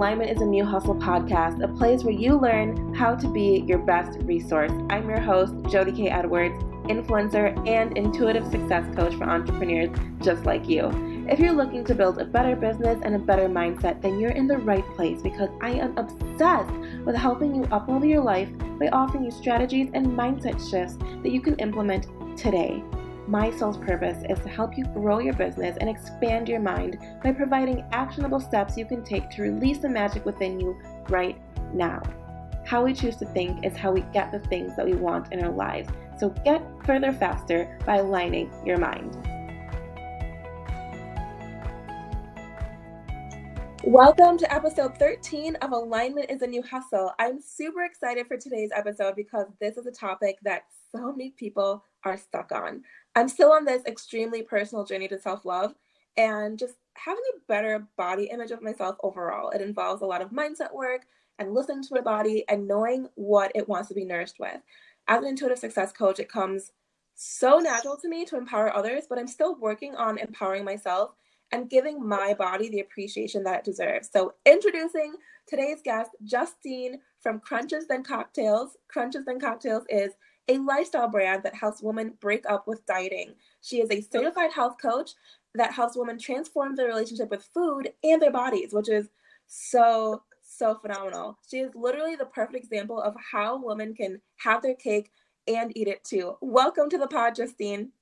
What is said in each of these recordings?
Alignment is a New Hustle podcast, a place where you learn how to be your best resource. I'm your host, Jodi Kaye Edwards, influencer and intuitive success coach for entrepreneurs just like you. If you're looking to build a better business and a better mindset, then you're in the right place because I am obsessed with helping you uplevel your life by offering you strategies and mindset shifts that you can implement today. My soul's purpose is to help you grow your business and expand your mind by providing actionable steps you can take to release the magic within you right now. How we choose to think is how we get the things that we want in our lives. So get further faster by aligning your mind. Welcome to episode 13 of Alignment is a New Hustle. I'm super excited for today's episode because this is a topic that so many people are stuck on. I'm still on this extremely personal journey to self love and just having a better body image of myself overall. It involves a lot of mindset work and listening to my body and knowing what it wants to be nourished with. As an intuitive success coach, it comes so natural to me to empower others, but I'm still working on empowering myself and giving my body the appreciation that it deserves. So, introducing today's guest, Justine from Crunches Then Cocktails. Crunches Then Cocktails is a lifestyle brand that helps women break up with dieting. She is a certified health coach that helps women transform their relationship with food and their bodies, which is so, so phenomenal. She is literally the perfect example of how women can have their cake and eat it too. Welcome to the pod, Justine.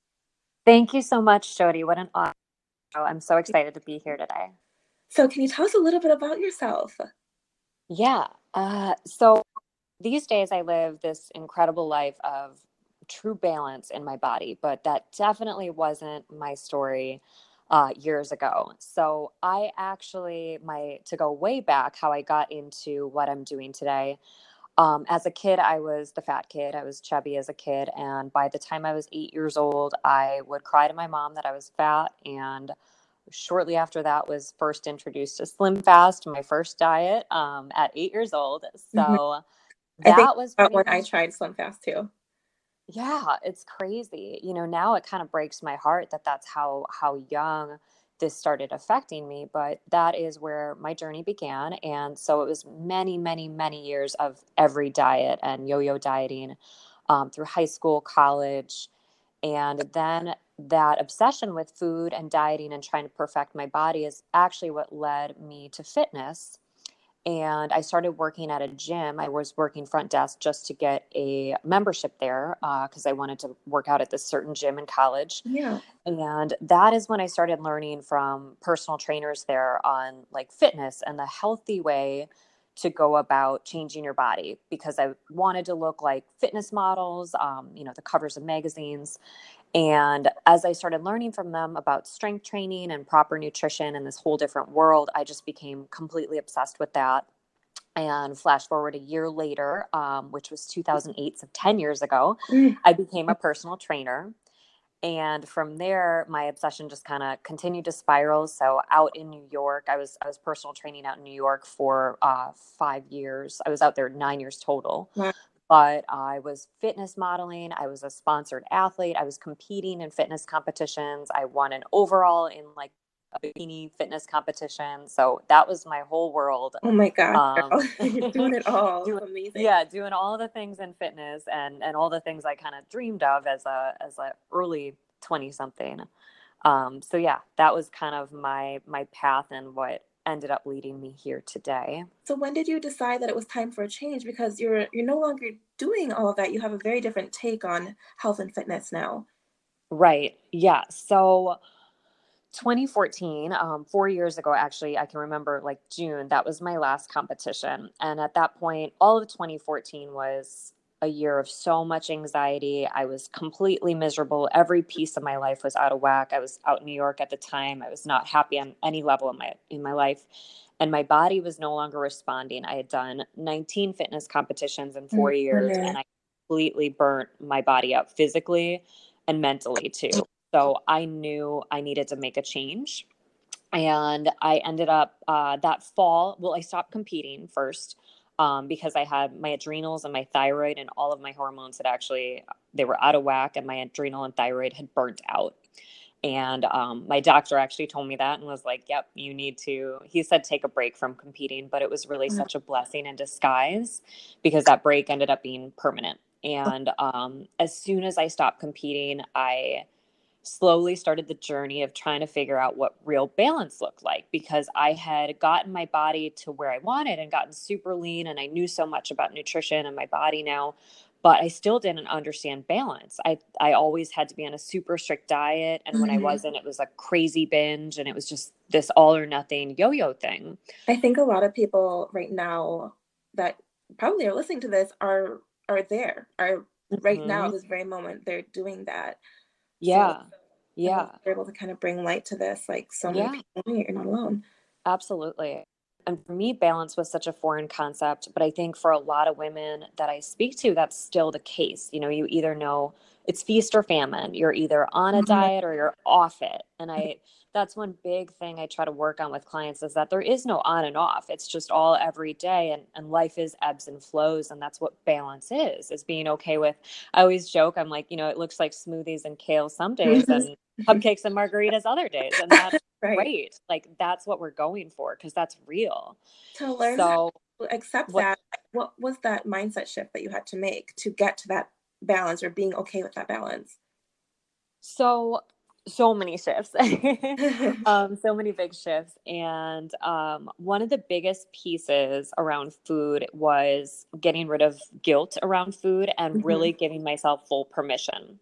Thank you so much, Jodi. What an honor. I'm so excited to be here today. So, can you tell us a little bit about yourself? Yeah. Uh, so, these days I live this incredible life of true balance in my body, but that definitely wasn't my story uh, years ago. So I actually, my to go way back, how I got into what I'm doing today. Um, as a kid, I was the fat kid. I was chubby as a kid, and by the time I was eight years old, I would cry to my mom that I was fat. And shortly after that, was first introduced to Slim Fast, my first diet um, at eight years old. So. That was when much, I tried Slim Fast too. Yeah, it's crazy. You know, now it kind of breaks my heart that that's how how young this started affecting me, but that is where my journey began. And so it was many, many, many years of every diet and yo yo dieting um, through high school, college. And then that obsession with food and dieting and trying to perfect my body is actually what led me to fitness and I started working at a gym. I was working front desk just to get a membership there because uh, I wanted to work out at this certain gym in college. Yeah. And that is when I started learning from personal trainers there on like fitness and the healthy way to go about changing your body because I wanted to look like fitness models, um, you know, the covers of magazines. And as I started learning from them about strength training and proper nutrition and this whole different world, I just became completely obsessed with that. And flash forward a year later, um, which was 2008, so 10 years ago, mm. I became a personal trainer. And from there, my obsession just kind of continued to spiral. So out in New York, I was I was personal training out in New York for uh, five years. I was out there nine years total. Wow but I was fitness modeling. I was a sponsored athlete. I was competing in fitness competitions. I won an overall in like a bikini fitness competition. So that was my whole world. Oh my god, um, doing it all. doing, Amazing. Yeah, doing all the things in fitness and and all the things I kind of dreamed of as a as a early twenty something. Um, so yeah, that was kind of my my path and what ended up leading me here today. So when did you decide that it was time for a change? Because you're you're no longer doing all of that. You have a very different take on health and fitness now. Right. Yeah. So 2014, um, four years ago, actually, I can remember like June, that was my last competition. And at that point, all of 2014 was a year of so much anxiety. I was completely miserable. Every piece of my life was out of whack. I was out in New York at the time. I was not happy on any level in my in my life. And my body was no longer responding. I had done 19 fitness competitions in 4 mm-hmm. years and I completely burnt my body out physically and mentally too. So I knew I needed to make a change. And I ended up uh, that fall. Well, I stopped competing first um, because I had my adrenals and my thyroid and all of my hormones had actually they were out of whack and my adrenal and thyroid had burnt out. And um, my doctor actually told me that and was like, yep, you need to. He said take a break from competing, but it was really mm-hmm. such a blessing in disguise because that break ended up being permanent. And um, as soon as I stopped competing, I slowly started the journey of trying to figure out what real balance looked like because I had gotten my body to where I wanted and gotten super lean and I knew so much about nutrition and my body now but I still didn't understand balance. I I always had to be on a super strict diet and mm-hmm. when I mm-hmm. wasn't it was a crazy binge and it was just this all or nothing yo-yo thing. I think a lot of people right now that probably are listening to this are are there. Are mm-hmm. right now mm-hmm. this very moment they're doing that. Yeah. So, yeah. You're able to kind of bring light to this like so many yeah. people you're not alone. Absolutely. And for me, balance was such a foreign concept. But I think for a lot of women that I speak to, that's still the case. You know, you either know it's feast or famine, you're either on a mm-hmm. diet or you're off it. And I, that's one big thing I try to work on with clients is that there is no on and off. It's just all every day and, and life is ebbs and flows. And that's what balance is, is being okay with. I always joke, I'm like, you know, it looks like smoothies and kale some days and cupcakes and margaritas other days. And that's right. great. Like that's what we're going for because that's real. To learn so, accept what, that, what was that mindset shift that you had to make to get to that balance or being okay with that balance? So so many shifts um, so many big shifts and um, one of the biggest pieces around food was getting rid of guilt around food and mm-hmm. really giving myself full permission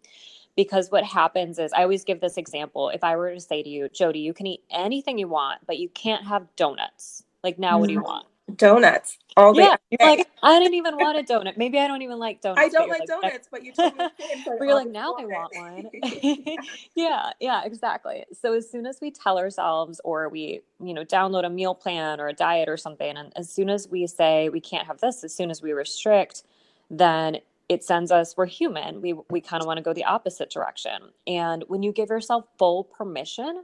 because what happens is I always give this example. If I were to say to you, Jodi, you can eat anything you want, but you can't have donuts. Like now, what do you mm-hmm. want? Donuts all day. Yeah, like I didn't even want a donut. Maybe I don't even like donuts. I don't like, like, donuts, but you told me. but you're like now I want one. yeah, yeah, exactly. So as soon as we tell ourselves, or we, you know, download a meal plan or a diet or something, and as soon as we say we can't have this, as soon as we restrict, then it sends us we're human we we kind of want to go the opposite direction and when you give yourself full permission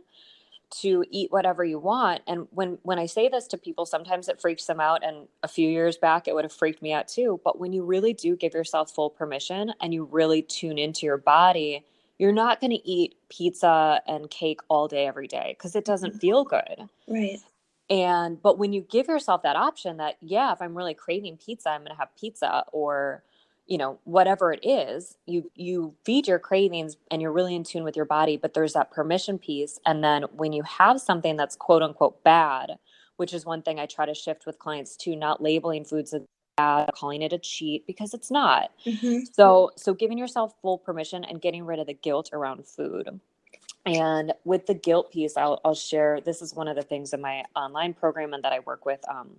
to eat whatever you want and when when i say this to people sometimes it freaks them out and a few years back it would have freaked me out too but when you really do give yourself full permission and you really tune into your body you're not going to eat pizza and cake all day every day because it doesn't mm-hmm. feel good. Right. And but when you give yourself that option that yeah if i'm really craving pizza i'm going to have pizza or you know whatever it is you you feed your cravings and you're really in tune with your body but there's that permission piece. And then when you have something that's quote unquote bad which is one thing i try to shift with clients to not labeling foods as bad calling it a cheat because it's not. Mm-hmm. so so giving yourself full permission and getting rid of the guilt around food. And with the guilt piece i'll, I'll share this is one of the things in my online program and that i work with um,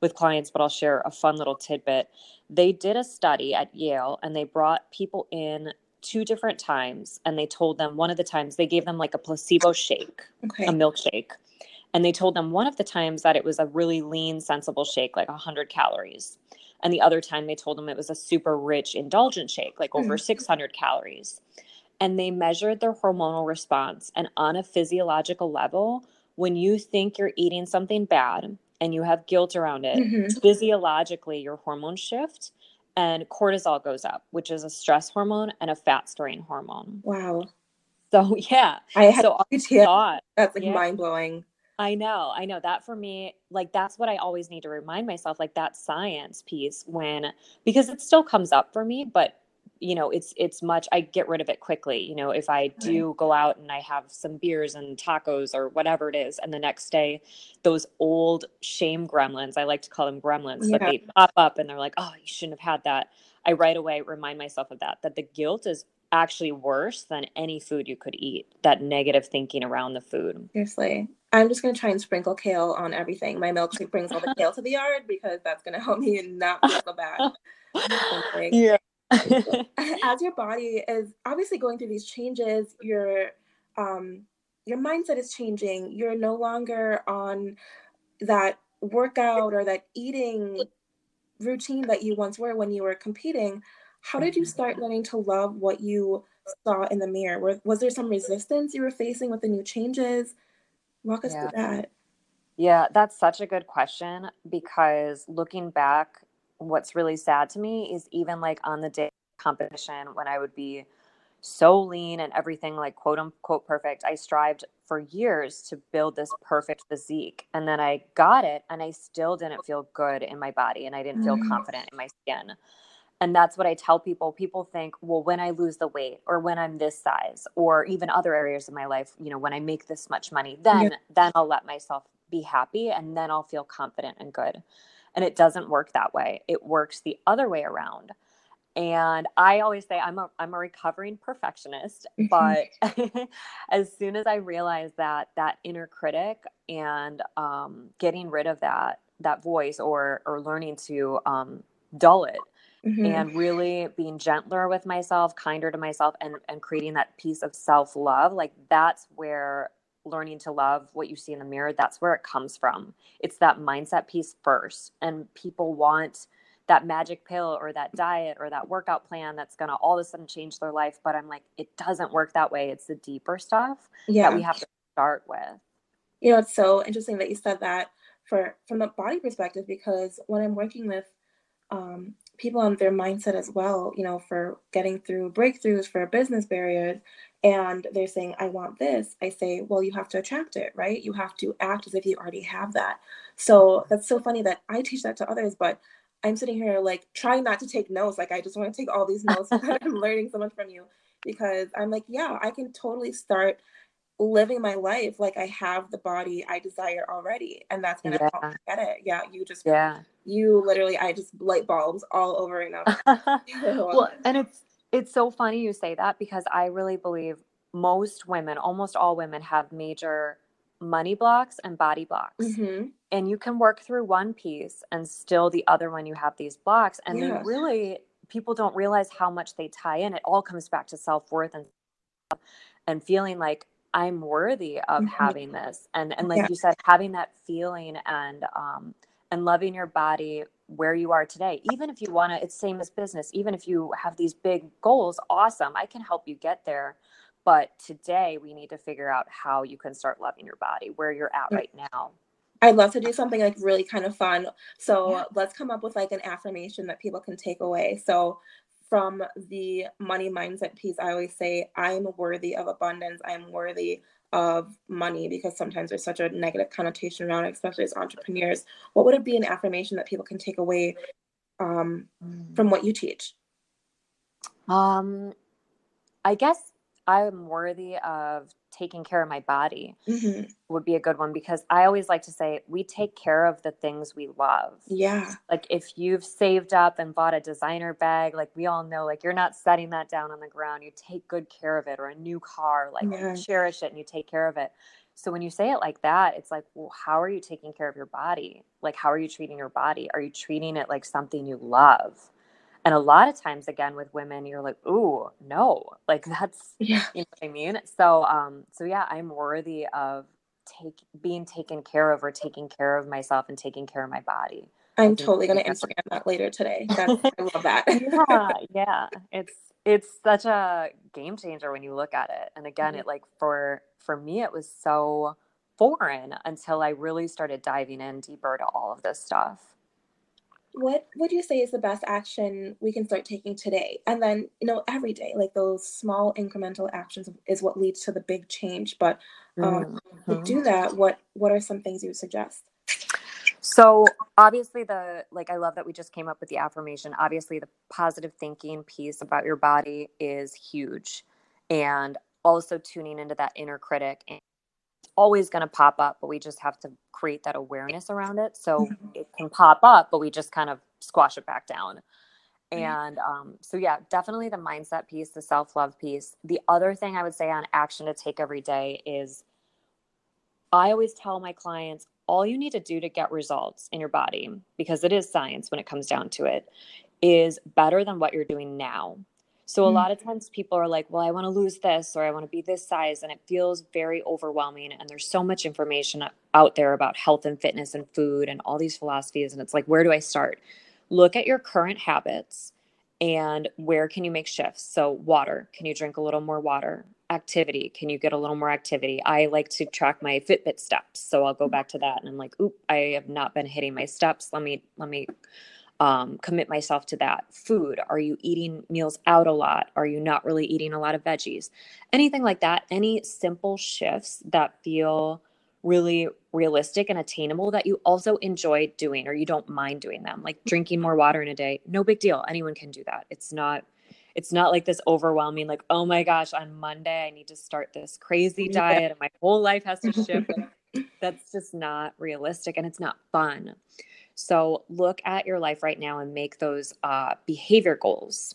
with clients, but I'll share a fun little tidbit. They did a study at Yale and they brought people in two different times and they told them one of the times they gave them like a placebo shake, okay. a milkshake. And they told them one of the times that it was a really lean, sensible shake, like 100 calories. And the other time they told them it was a super rich, indulgent shake, like over mm-hmm. 600 calories. And they measured their hormonal response. And on a physiological level, when you think you're eating something bad, and you have guilt around it, mm-hmm. physiologically your hormones shift and cortisol goes up, which is a stress hormone and a fat storing hormone. Wow. So yeah. I had so thought, that's like yeah, mind blowing. I know, I know that for me, like that's what I always need to remind myself, like that science piece when because it still comes up for me, but you know it's it's much i get rid of it quickly you know if i do go out and i have some beers and tacos or whatever it is and the next day those old shame gremlins i like to call them gremlins yeah. that they pop up and they're like oh you shouldn't have had that. I right away remind myself of that that the guilt is actually worse than any food you could eat that negative thinking around the food. Seriously. I'm just going to try and sprinkle kale on everything. My milkshake brings all the kale to the yard because that's going to help me not feel so bad. Yeah as your body is obviously going through these changes, your um, your mindset is changing. You're no longer on that workout or that eating routine that you once were when you were competing. How did you start learning to love what you saw in the mirror? Was there some resistance you were facing with the new changes? Walk us yeah. through that. Yeah, that's such a good question because looking back, what's really sad to me is even like on the day competition when I would be, so lean and everything like quote unquote perfect. I strived for years to build this perfect physique. And then I got it and I still didn't feel good in my body and I didn't feel mm. confident in my skin. And that's what I tell people. People think, well, when I lose the weight or when I'm this size or even other areas of my life, you know, when I make this much money, then yeah. then I'll let myself be happy and then I'll feel confident and good. And it doesn't work that way. It works the other way around. And I always say I'm a I'm a recovering perfectionist, but as soon as I realized that that inner critic and um, getting rid of that that voice or or learning to um, dull it mm-hmm. and really being gentler with myself, kinder to myself, and and creating that piece of self love, like that's where learning to love what you see in the mirror that's where it comes from. It's that mindset piece first and people want that magic pill or that diet or that workout plan that's going to all of a sudden change their life but i'm like it doesn't work that way. It's the deeper stuff yeah. that we have to start with. You know it's so interesting that you said that for from the body perspective because when i'm working with um, people on their mindset as well you know for getting through breakthroughs for business barriers and they're saying i want this i say well you have to attract it right you have to act as if you already have that so that's so funny that i teach that to others but I'm sitting here like trying not to take notes. Like I just want to take all these notes I'm learning so much from you because I'm like, yeah, I can totally start living my life like I have the body I desire already. And that's gonna yeah. help me get it. Yeah, you just yeah, you literally I just light bulbs all over right now. well, and it's it's so funny you say that because I really believe most women, almost all women, have major money blocks and body blocks. Mm-hmm. And you can work through one piece and still the other one you have these blocks. And yeah. they really people don't realize how much they tie in. It all comes back to self-worth and and feeling like I'm worthy of mm-hmm. having this. And and like yeah. you said, having that feeling and um and loving your body where you are today. Even if you want to, it's same as business. Even if you have these big goals, awesome. I can help you get there but today we need to figure out how you can start loving your body, where you're at right now. I'd love to do something like really kind of fun. So yeah. let's come up with like an affirmation that people can take away. So from the money mindset piece, I always say, I'm worthy of abundance. I'm worthy of money because sometimes there's such a negative connotation around it, especially as entrepreneurs. What would it be an affirmation that people can take away um, from what you teach? Um, I guess I'm worthy of taking care of my body mm-hmm. would be a good one because I always like to say we take care of the things we love. Yeah. Like if you've saved up and bought a designer bag, like we all know, like you're not setting that down on the ground. You take good care of it or a new car, like yeah. you cherish it and you take care of it. So when you say it like that, it's like, well, how are you taking care of your body? Like, how are you treating your body? Are you treating it like something you love? And a lot of times, again, with women, you're like, ooh, no, like that's, yeah. you know what I mean? So, um, so yeah, I'm worthy of take being taken care of or taking care of myself and taking care of my body. I'm totally going to Instagram that later today. That's, I love that. yeah, yeah. It's, it's such a game changer when you look at it. And again, mm-hmm. it like for, for me, it was so foreign until I really started diving in deeper to all of this stuff what would you say is the best action we can start taking today? And then you know every day like those small incremental actions is what leads to the big change. But um, mm-hmm. to do that what what are some things you would suggest? So obviously the like i love that we just came up with the affirmation. Obviously the positive thinking piece about your body is huge. And also tuning into that inner critic and it's always going to pop up, but we just have to create that awareness around it. So mm-hmm. it can pop up, but we just kind of squash it back down. And um, so, yeah, definitely the mindset piece, the self love piece. The other thing I would say on action to take every day is I always tell my clients all you need to do to get results in your body, because it is science when it comes down to it, is better than what you're doing now. So a mm. lot of times people are like, well, I want to lose this or I want to be this size. And it feels very overwhelming. And there's so much information out there about health and fitness and food and all these philosophies. And it's like, where do I start? Look at your current habits and where can you make shifts? So, water, can you drink a little more water? Activity, can you get a little more activity? I like to track my Fitbit steps. So I'll go mm. back to that and I'm like, oop, I have not been hitting my steps. Let me, let me um, commit myself to that. Food, are you eating meals out a lot? Are you not really eating a lot of veggies? Anything like that, any simple shifts that feel really realistic and attainable that you also enjoy doing or you don't mind doing them like drinking more water in a day. No big deal. Anyone can do that. It's not it's not like this overwhelming like oh my gosh on monday i need to start this crazy diet and my whole life has to shift. That's just not realistic and it's not fun so look at your life right now and make those uh, behavior goals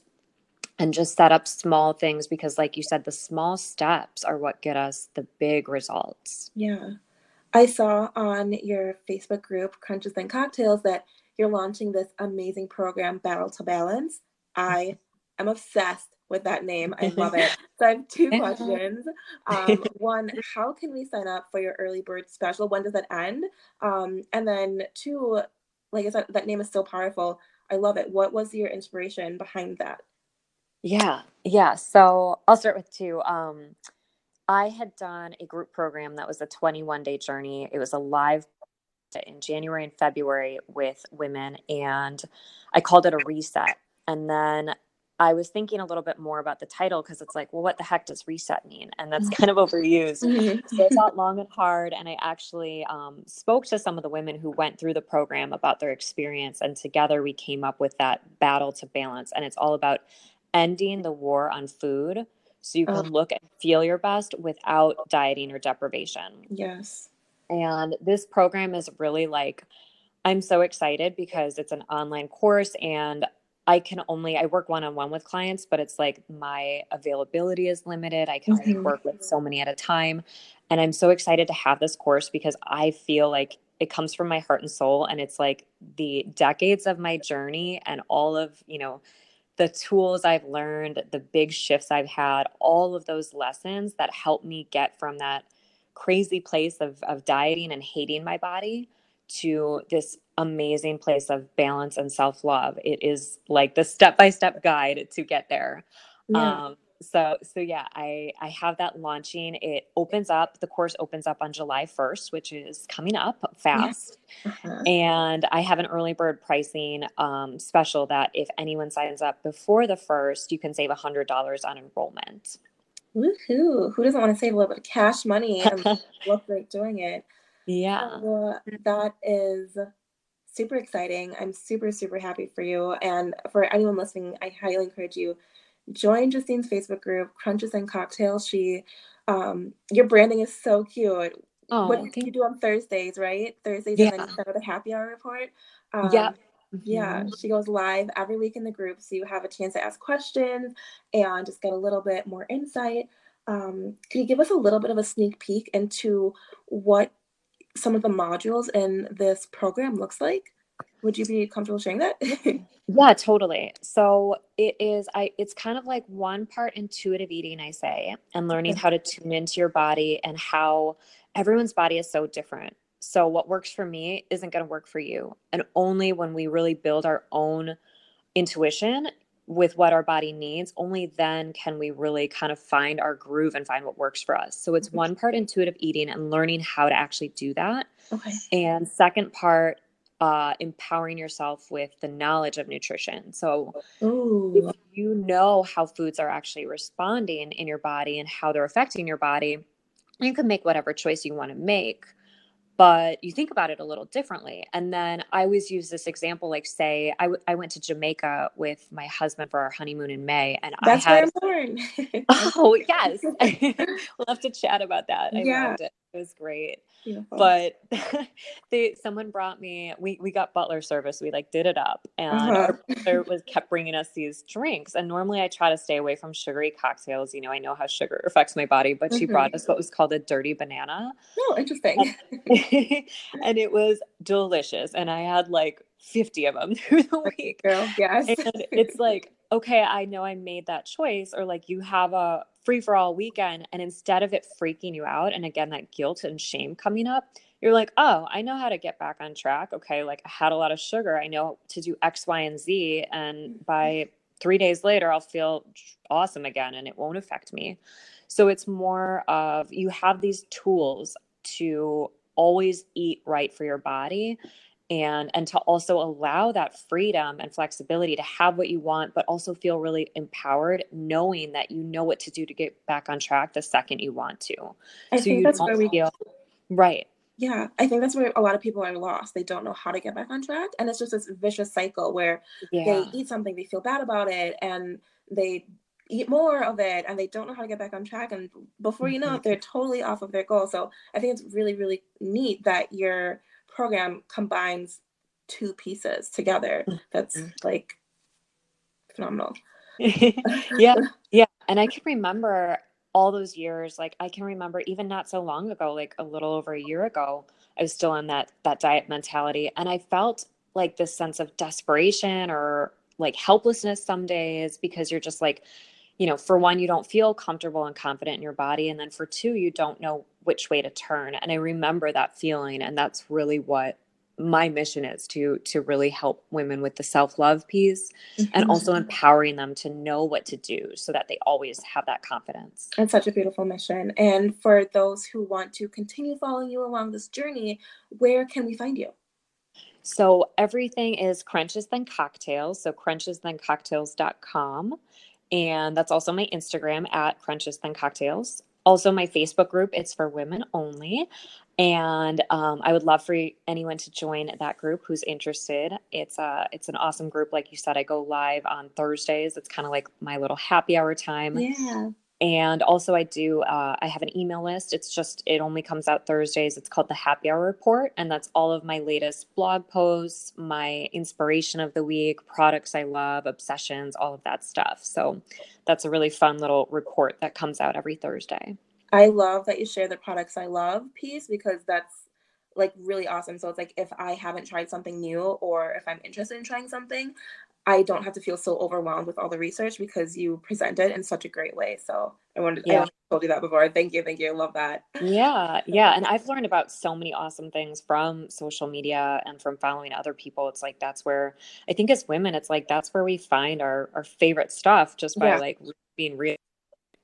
and just set up small things because, like you said, the small steps are what get us the big results. Yeah. I saw on your Facebook group, Crunches and Cocktails, that you're launching this amazing program, Battle to Balance. I am obsessed with that name. I love it. So I have two questions. Um, one, how can we sign up for your early bird special? When does that end? Um, and then two, like I said, that name is so powerful. I love it. What was your inspiration behind that? Yeah, yeah. So I'll start with two. Um, I had done a group program that was a 21 day journey. It was a live in January and February with women, and I called it a reset. And then I was thinking a little bit more about the title because it's like, well, what the heck does reset mean? And that's kind of overused. Mm-hmm. so I thought long and hard, and I actually um, spoke to some of the women who went through the program about their experience, and together we came up with that battle to balance. And it's all about ending the war on food so you can oh. look and feel your best without dieting or deprivation. Yes. And this program is really like, I'm so excited because it's an online course and I can only I work one on one with clients, but it's like my availability is limited. I can mm-hmm. only work with so many at a time. And I'm so excited to have this course because I feel like it comes from my heart and soul and it's like the decades of my journey and all of, you know, the tools I've learned, the big shifts I've had, all of those lessons that help me get from that crazy place of of dieting and hating my body to this amazing place of balance and self love. It is like the step by step guide to get there. Yeah. Um, so so yeah, I I have that launching. It opens up. The course opens up on July first, which is coming up fast. Uh-huh. And I have an early bird pricing um, special that if anyone signs up before the first, you can save a hundred dollars on enrollment. Woohoo! Who doesn't want to save a little bit of cash money and look great doing it? Yeah. So, that is super exciting. I'm super, super happy for you. And for anyone listening, I highly encourage you join Justine's Facebook group, Crunches and Cocktails. She um your branding is so cute. Oh, what do you do on Thursdays, right? Thursdays yeah. and then you a happy hour report. Um, yeah. Yeah, mm-hmm. she goes live every week in the group, so you have a chance to ask questions and just get a little bit more insight. Um, could you give us a little bit of a sneak peek into what some of the modules in this program looks like? Would you be comfortable sharing that? yeah, totally. So it is I it's kind of like one part intuitive eating, I say, and learning how to tune into your body and how everyone's body is so different. So what works for me isn't going to work for you. And only when we really build our own intuition with what our body needs, only then can we really kind of find our groove and find what works for us. So it's one part intuitive eating and learning how to actually do that. Okay. And second part, uh, empowering yourself with the knowledge of nutrition. So Ooh. if you know how foods are actually responding in your body and how they're affecting your body, you can make whatever choice you want to make but you think about it a little differently. And then I always use this example, like say I, w- I went to Jamaica with my husband for our honeymoon in May, and That's I had. Where I'm born. oh yes, we'll have to chat about that. I yeah. loved it. It was great. Beautiful. But they someone brought me. We we got butler service. We like did it up, and uh-huh. our butler was kept bringing us these drinks. And normally I try to stay away from sugary cocktails. You know, I know how sugar affects my body, but mm-hmm. she brought mm-hmm. us what was called a dirty banana. Oh, interesting. and it was delicious. And I had like 50 of them through the week. Girl, yes. And it's like, okay, I know I made that choice, or like you have a free for all weekend, and instead of it freaking you out, and again, that guilt and shame coming up, you're like, oh, I know how to get back on track. Okay, like I had a lot of sugar. I know to do X, Y, and Z. And by three days later, I'll feel awesome again and it won't affect me. So it's more of you have these tools to always eat right for your body and and to also allow that freedom and flexibility to have what you want but also feel really empowered knowing that you know what to do to get back on track the second you want to I so think that's where we feel right yeah i think that's where a lot of people are lost they don't know how to get back on track and it's just this vicious cycle where yeah. they eat something they feel bad about it and they eat more of it and they don't know how to get back on track and before you know it mm-hmm. they're totally off of their goal so i think it's really really neat that your program combines two pieces together that's mm-hmm. like phenomenal yeah yeah and i can remember all those years like i can remember even not so long ago like a little over a year ago i was still in that that diet mentality and i felt like this sense of desperation or like helplessness some days because you're just like you know for one you don't feel comfortable and confident in your body and then for two you don't know which way to turn and i remember that feeling and that's really what my mission is to to really help women with the self-love piece mm-hmm. and also empowering them to know what to do so that they always have that confidence. It's such a beautiful mission. And for those who want to continue following you along this journey, where can we find you? So everything is crunches then cocktails. So crunchesthencocktails.com. And that's also my Instagram at crunches then cocktails also my facebook group it's for women only. And um, i would love for anyone to join that group who's interested. It's a uh, it's an awesome group. Like you said i go live on thursdays. It's kind of like my little happy hour time. Yeah and also i do uh, i have an email list. It's just it only comes out thursdays. It's called the happy hour report and that's all of my latest blog posts my inspiration of the week products i love obsessions all of that stuff. So that's a really fun little report that comes out every thursday. I love that you share the products i love piece because that's like really awesome. So it's like if i haven't tried something new or if i'm interested in trying something I don't have to feel so overwhelmed with all the research because you present it in such a great way. So I wanted yeah. I told you that before. Thank you, thank you. I love that. Yeah, yeah. And I've learned about so many awesome things from social media and from following other people. It's like that's where I think as women, it's like that's where we find our our favorite stuff just by yeah. like being real.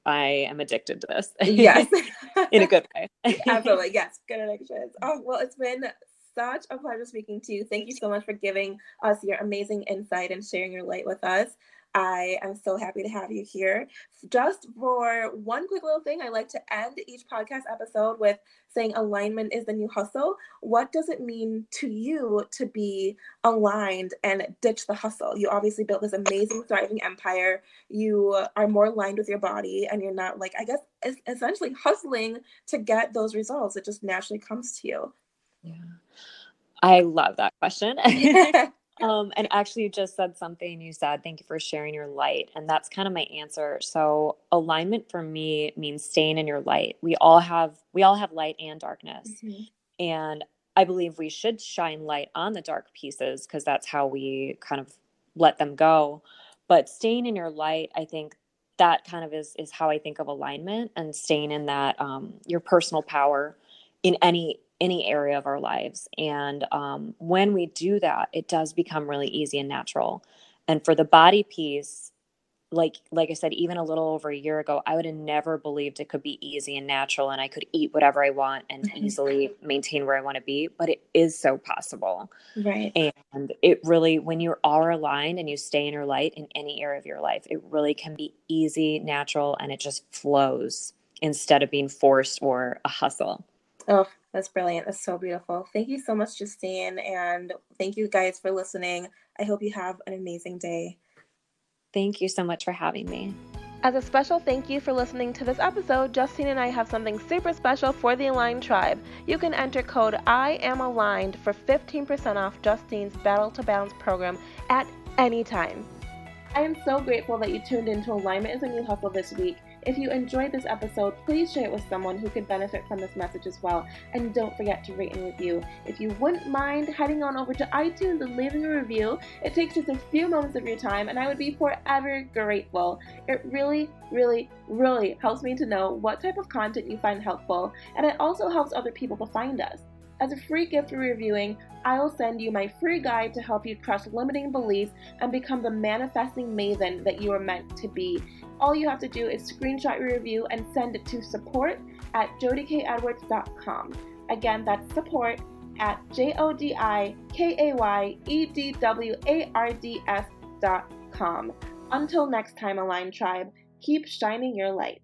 I am addicted to this. Yes. in a good way. Absolutely. Yes. Good addictions. Oh, well, it's been such a pleasure speaking to you. Thank you so much for giving us your amazing insight and sharing your light with us. I am so happy to have you here. Just for one quick little thing, I like to end each podcast episode with saying alignment is the new hustle. What does it mean to you to be aligned and ditch the hustle? You obviously built this amazing, thriving empire. You are more aligned with your body, and you're not like, I guess, essentially hustling to get those results. It just naturally comes to you. Yeah. I love that question. um, and actually, you just said something. You said, Thank you for sharing your light. And that's kind of my answer. So, alignment for me means staying in your light. We all have, we all have light and darkness. Mm-hmm. And I believe we should shine light on the dark pieces because that's how we kind of let them go. But staying in your light, I think that kind of is is how I think of alignment and staying in that um, your personal power in any any area of our lives. And um, when we do that, it does become really easy and natural. And for the body piece, like like I said, even a little over a year ago, I would have never believed it could be easy and natural, and I could eat whatever I want and easily maintain where I want to be. But it is so possible, right? And it really, when you are aligned and you stay in your light in any area of your life, it really can be easy, natural, and it just flows instead of being forced or a hustle. Oh, that's brilliant. That's so beautiful. Thank you so much, Justine. And thank you guys for listening. I hope you have an amazing day. Thank you so much for having me. As a special thank you for listening to this episode, Justine and I have something super special for the Aligned Tribe. You can enter code I am aligned for 15% off Justine's Battle to Balance program at any time. I am so grateful that you tuned into Alignment is a New Hustle this week. If you enjoyed this episode, please share it with someone who could benefit from this message as well. And don't forget to rate and review. If you wouldn't mind heading on over to iTunes and leaving a review, it takes just a few moments of your time, and I would be forever grateful. It really, really, really helps me to know what type of content you find helpful, and it also helps other people to find us. As a free gift for reviewing, I will send you my free guide to help you crush limiting beliefs and become the manifesting maven that you are meant to be. All you have to do is screenshot your review and send it to support at jodikayedwards.com. Again, that's support at J O D I K A Y E D W A R D S dot com. Until next time, Align Tribe, keep shining your light.